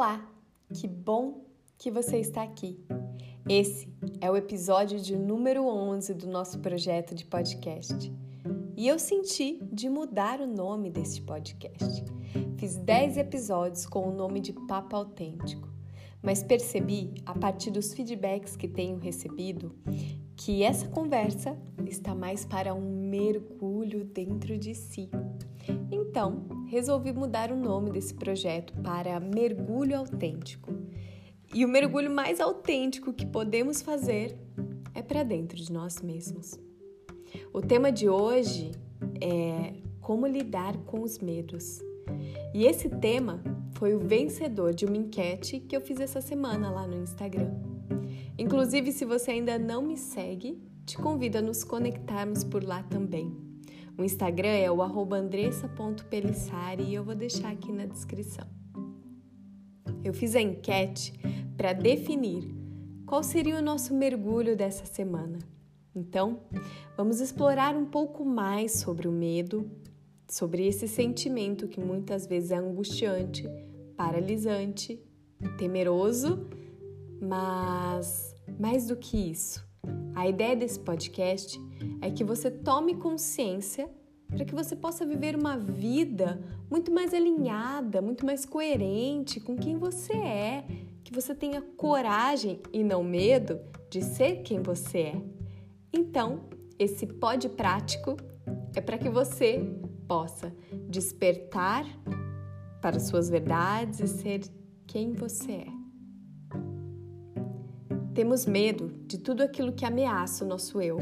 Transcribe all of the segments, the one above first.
Olá, que bom que você está aqui. Esse é o episódio de número 11 do nosso projeto de podcast. E eu senti de mudar o nome deste podcast. Fiz 10 episódios com o nome de Papo Autêntico, mas percebi, a partir dos feedbacks que tenho recebido, que essa conversa está mais para um mergulho dentro de si. Então, resolvi mudar o nome desse projeto para Mergulho Autêntico. E o mergulho mais autêntico que podemos fazer é para dentro de nós mesmos. O tema de hoje é como lidar com os medos. E esse tema foi o vencedor de uma enquete que eu fiz essa semana lá no Instagram. Inclusive, se você ainda não me segue, te convido a nos conectarmos por lá também. O Instagram é o andressa.pelissari e eu vou deixar aqui na descrição. Eu fiz a enquete para definir qual seria o nosso mergulho dessa semana. Então, vamos explorar um pouco mais sobre o medo, sobre esse sentimento que muitas vezes é angustiante, paralisante, temeroso, mas mais do que isso, a ideia desse podcast é que você tome consciência para que você possa viver uma vida muito mais alinhada, muito mais coerente com quem você é, que você tenha coragem e não medo de ser quem você é. Então, esse pod prático é para que você possa despertar para suas verdades e ser quem você é. Temos medo de tudo aquilo que ameaça o nosso eu,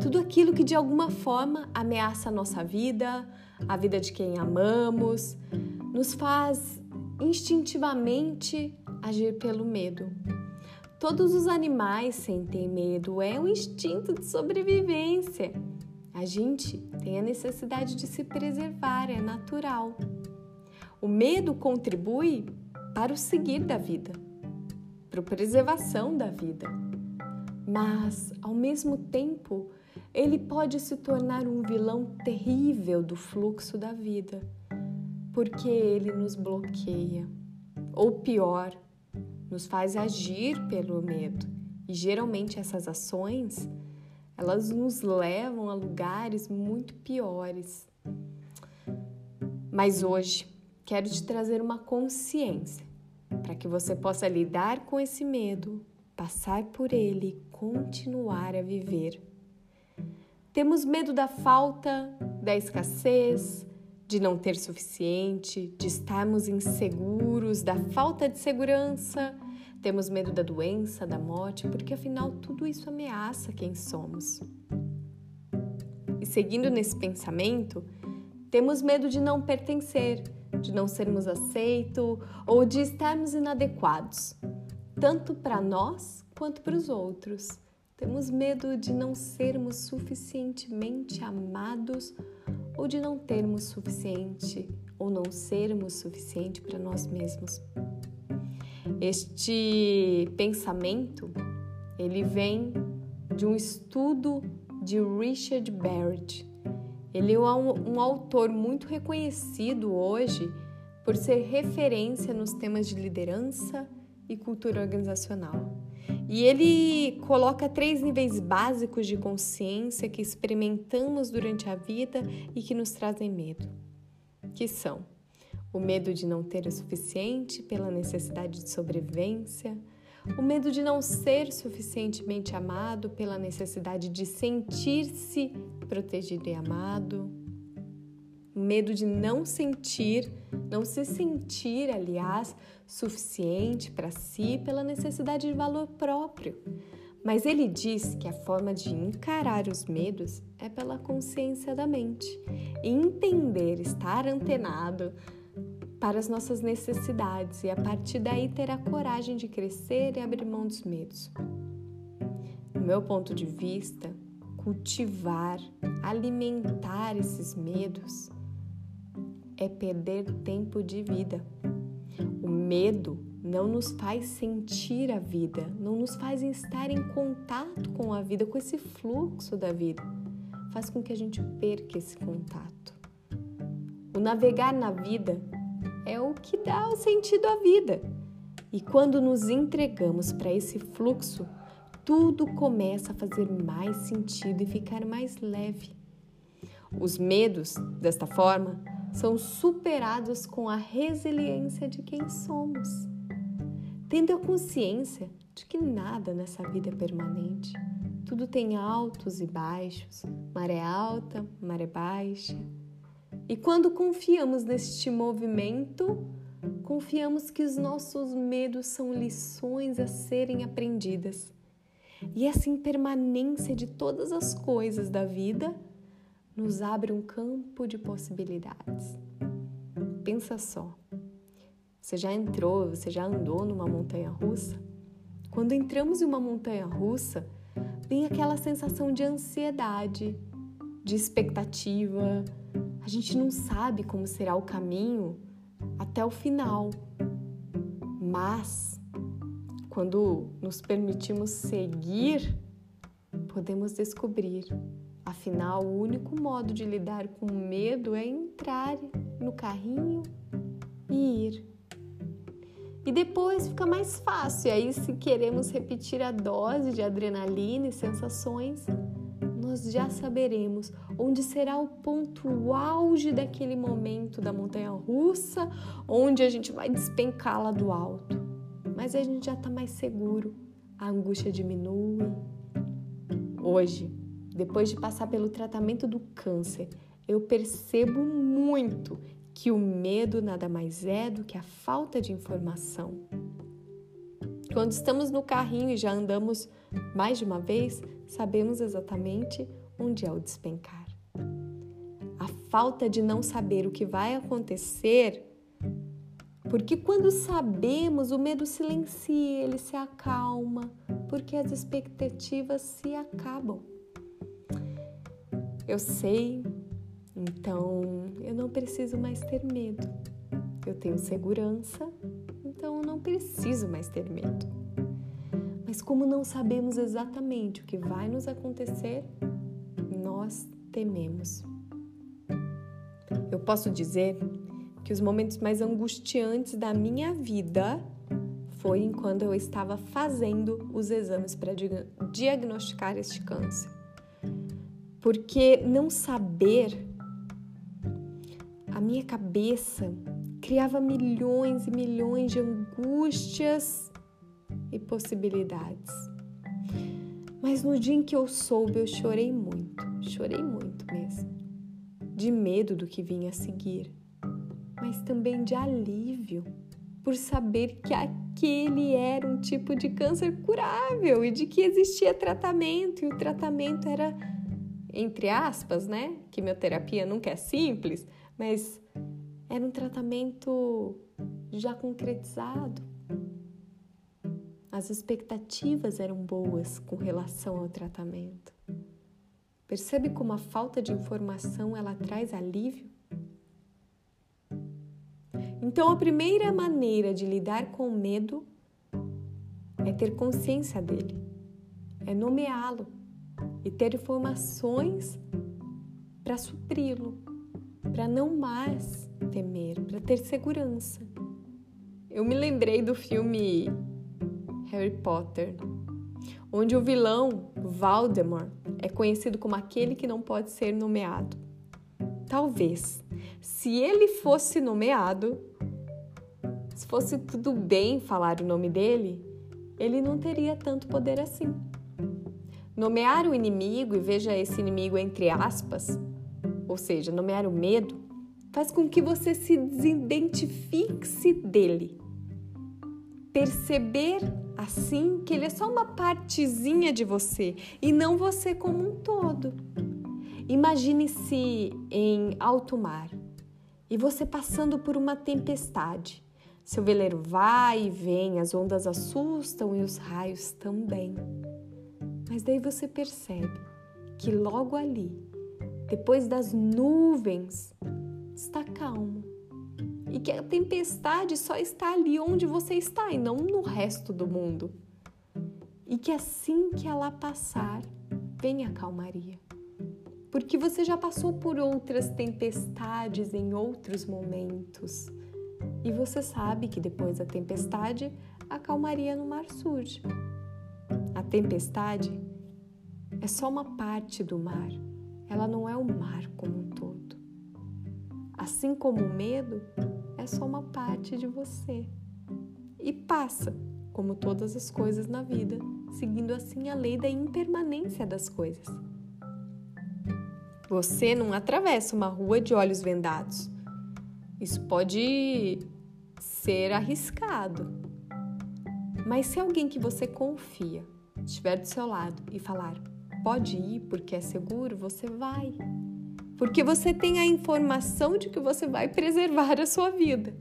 tudo aquilo que de alguma forma ameaça a nossa vida, a vida de quem amamos, nos faz instintivamente agir pelo medo. Todos os animais sentem medo, é um instinto de sobrevivência. A gente tem a necessidade de se preservar, é natural. O medo contribui para o seguir da vida para a preservação da vida. Mas, ao mesmo tempo, ele pode se tornar um vilão terrível do fluxo da vida, porque ele nos bloqueia, ou pior, nos faz agir pelo medo. E geralmente essas ações, elas nos levam a lugares muito piores. Mas hoje quero te trazer uma consciência para que você possa lidar com esse medo, passar por ele e continuar a viver. Temos medo da falta, da escassez, de não ter suficiente, de estarmos inseguros, da falta de segurança. Temos medo da doença, da morte, porque afinal tudo isso ameaça quem somos. E seguindo nesse pensamento, temos medo de não pertencer, de não sermos aceitos ou de estarmos inadequados, tanto para nós quanto para os outros. Temos medo de não sermos suficientemente amados ou de não termos suficiente ou não sermos suficiente para nós mesmos. Este pensamento, ele vem de um estudo de Richard Barrett, ele é um, um autor muito reconhecido hoje por ser referência nos temas de liderança e cultura organizacional. E ele coloca três níveis básicos de consciência que experimentamos durante a vida e que nos trazem medo, que são o medo de não ter o suficiente pela necessidade de sobrevivência, o medo de não ser suficientemente amado pela necessidade de sentir-se protegido e amado, o medo de não sentir, não se sentir, aliás, suficiente para si pela necessidade de valor próprio. Mas ele diz que a forma de encarar os medos é pela consciência da mente. Entender, estar antenado, para as nossas necessidades e a partir daí ter a coragem de crescer e abrir mão dos medos. Do meu ponto de vista, cultivar, alimentar esses medos é perder tempo de vida. O medo não nos faz sentir a vida, não nos faz estar em contato com a vida, com esse fluxo da vida. Faz com que a gente perca esse contato. O navegar na vida é o que dá o sentido à vida. E quando nos entregamos para esse fluxo, tudo começa a fazer mais sentido e ficar mais leve. Os medos, desta forma, são superados com a resiliência de quem somos, tendo a consciência de que nada nessa vida é permanente. Tudo tem altos e baixos, maré alta, maré baixa. E quando confiamos neste movimento, confiamos que os nossos medos são lições a serem aprendidas. E essa impermanência de todas as coisas da vida nos abre um campo de possibilidades. Pensa só. Você já entrou, você já andou numa montanha russa? Quando entramos em uma montanha russa, vem aquela sensação de ansiedade, de expectativa. A gente não sabe como será o caminho até o final. Mas quando nos permitimos seguir, podemos descobrir Afinal, o único modo de lidar com o medo é entrar no carrinho e ir. E depois fica mais fácil. E aí, se queremos repetir a dose de adrenalina e sensações, já saberemos onde será o ponto auge daquele momento da montanha russa, onde a gente vai despencá-la do alto. Mas a gente já está mais seguro, a angústia diminui. Hoje, depois de passar pelo tratamento do câncer, eu percebo muito que o medo nada mais é do que a falta de informação. Quando estamos no carrinho e já andamos mais de uma vez, sabemos exatamente onde é o despencar. A falta de não saber o que vai acontecer, porque quando sabemos, o medo silencia, ele se acalma, porque as expectativas se acabam. Eu sei, então eu não preciso mais ter medo. Eu tenho segurança, então eu não preciso mais ter medo. Mas como não sabemos exatamente o que vai nos acontecer, nós tememos. Eu posso dizer que os momentos mais angustiantes da minha vida foi quando eu estava fazendo os exames para diagnosticar este câncer porque não saber, a minha cabeça criava milhões e milhões de angústias e possibilidades. Mas no dia em que eu soube, eu chorei muito, chorei muito mesmo, de medo do que vinha a seguir, mas também de alívio por saber que aquele era um tipo de câncer curável e de que existia tratamento e o tratamento era entre aspas, né? Quimioterapia nunca é simples, mas era um tratamento já concretizado. As expectativas eram boas com relação ao tratamento. Percebe como a falta de informação ela traz alívio? Então, a primeira maneira de lidar com o medo é ter consciência dele, é nomeá-lo e ter informações para supri-lo, para não mais temer, para ter segurança. Eu me lembrei do filme Harry Potter, onde o vilão Voldemort é conhecido como aquele que não pode ser nomeado. Talvez, se ele fosse nomeado, se fosse tudo bem falar o nome dele, ele não teria tanto poder assim. Nomear o inimigo e veja esse inimigo entre aspas, ou seja, nomear o medo, faz com que você se desidentifique dele. Perceber assim que ele é só uma partezinha de você e não você como um todo. Imagine-se em alto mar e você passando por uma tempestade. Seu veleiro vai e vem, as ondas assustam e os raios também. Mas daí você percebe que logo ali, depois das nuvens, está calmo. E que a tempestade só está ali onde você está e não no resto do mundo. E que assim que ela passar, vem a calmaria. Porque você já passou por outras tempestades em outros momentos. E você sabe que depois da tempestade, a calmaria no mar surge. A tempestade é só uma parte do mar, ela não é o mar como um todo. Assim como o medo só uma parte de você e passa, como todas as coisas na vida, seguindo assim a lei da impermanência das coisas. Você não atravessa uma rua de olhos vendados. Isso pode ser arriscado. Mas se alguém que você confia estiver do seu lado e falar, pode ir porque é seguro, você vai. Porque você tem a informação de que você vai preservar a sua vida.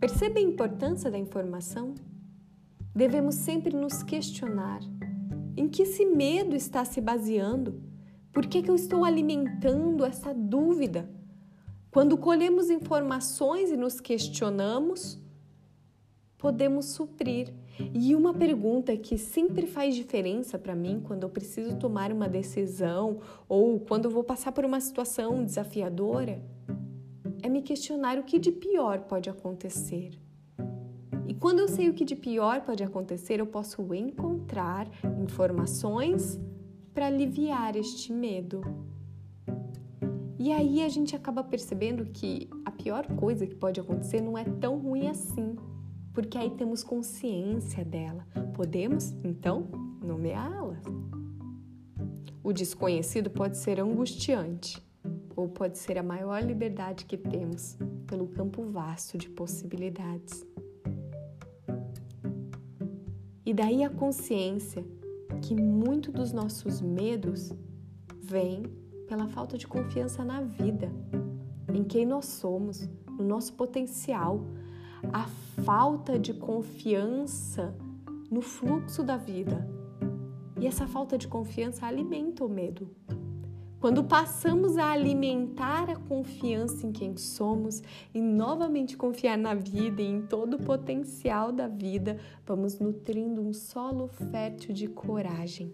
Percebe a importância da informação? Devemos sempre nos questionar em que esse medo está se baseando. Por que, que eu estou alimentando essa dúvida? Quando colhemos informações e nos questionamos, podemos suprir. E uma pergunta que sempre faz diferença para mim quando eu preciso tomar uma decisão ou quando eu vou passar por uma situação desafiadora é me questionar o que de pior pode acontecer. E quando eu sei o que de pior pode acontecer, eu posso encontrar informações para aliviar este medo. E aí a gente acaba percebendo que a pior coisa que pode acontecer não é tão ruim assim porque aí temos consciência dela. Podemos, então, nomeá-la. O desconhecido pode ser angustiante ou pode ser a maior liberdade que temos pelo campo vasto de possibilidades. E daí a consciência que muito dos nossos medos vem pela falta de confiança na vida, em quem nós somos, no nosso potencial, a falta de confiança no fluxo da vida. E essa falta de confiança alimenta o medo. Quando passamos a alimentar a confiança em quem somos e novamente confiar na vida e em todo o potencial da vida, vamos nutrindo um solo fértil de coragem.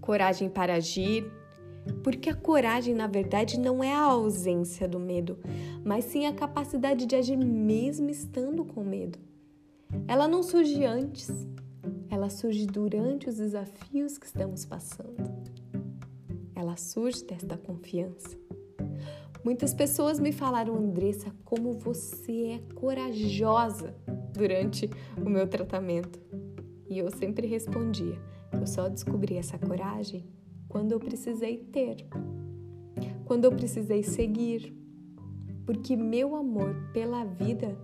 Coragem para agir, porque a coragem, na verdade, não é a ausência do medo, mas sim a capacidade de agir mesmo estando com medo. Ela não surge antes, ela surge durante os desafios que estamos passando. Ela surge desta confiança. Muitas pessoas me falaram, Andressa, como você é corajosa durante o meu tratamento. E eu sempre respondia: eu só descobri essa coragem quando eu precisei ter, quando eu precisei seguir, porque meu amor pela vida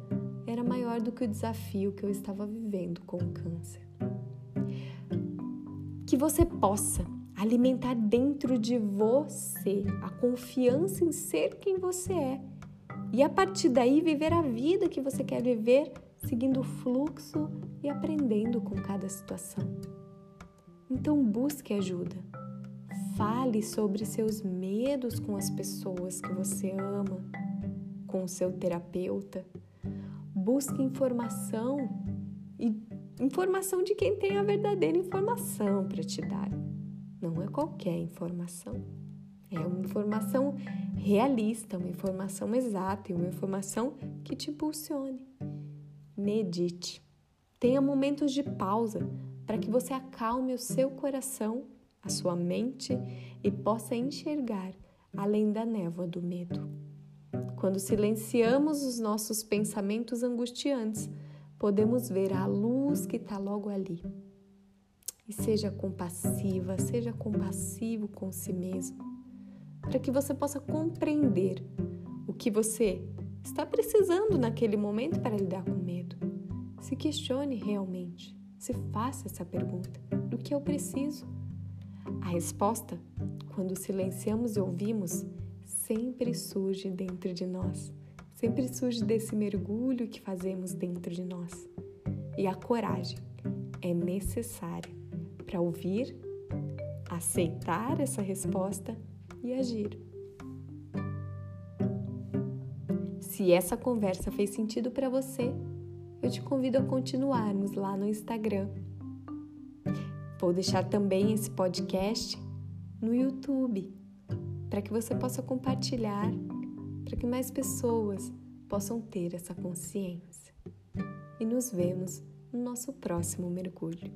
era maior do que o desafio que eu estava vivendo com o câncer. Que você possa alimentar dentro de você a confiança em ser quem você é e a partir daí viver a vida que você quer viver, seguindo o fluxo e aprendendo com cada situação. Então busque ajuda. Fale sobre seus medos com as pessoas que você ama, com o seu terapeuta. Busque informação e informação de quem tem a verdadeira informação para te dar. Não é qualquer informação. É uma informação realista, uma informação exata e uma informação que te impulsione. Medite. Tenha momentos de pausa para que você acalme o seu coração a sua mente e possa enxergar além da névoa do medo. Quando silenciamos os nossos pensamentos angustiantes, podemos ver a luz que está logo ali. E seja compassiva, seja compassivo com si mesmo, para que você possa compreender o que você está precisando naquele momento para lidar com medo. Se questione realmente, se faça essa pergunta: do que eu preciso? A resposta, quando silenciamos e ouvimos, sempre surge dentro de nós, sempre surge desse mergulho que fazemos dentro de nós. E a coragem é necessária para ouvir, aceitar essa resposta e agir. Se essa conversa fez sentido para você, eu te convido a continuarmos lá no Instagram Vou deixar também esse podcast no YouTube para que você possa compartilhar, para que mais pessoas possam ter essa consciência. E nos vemos no nosso próximo mergulho.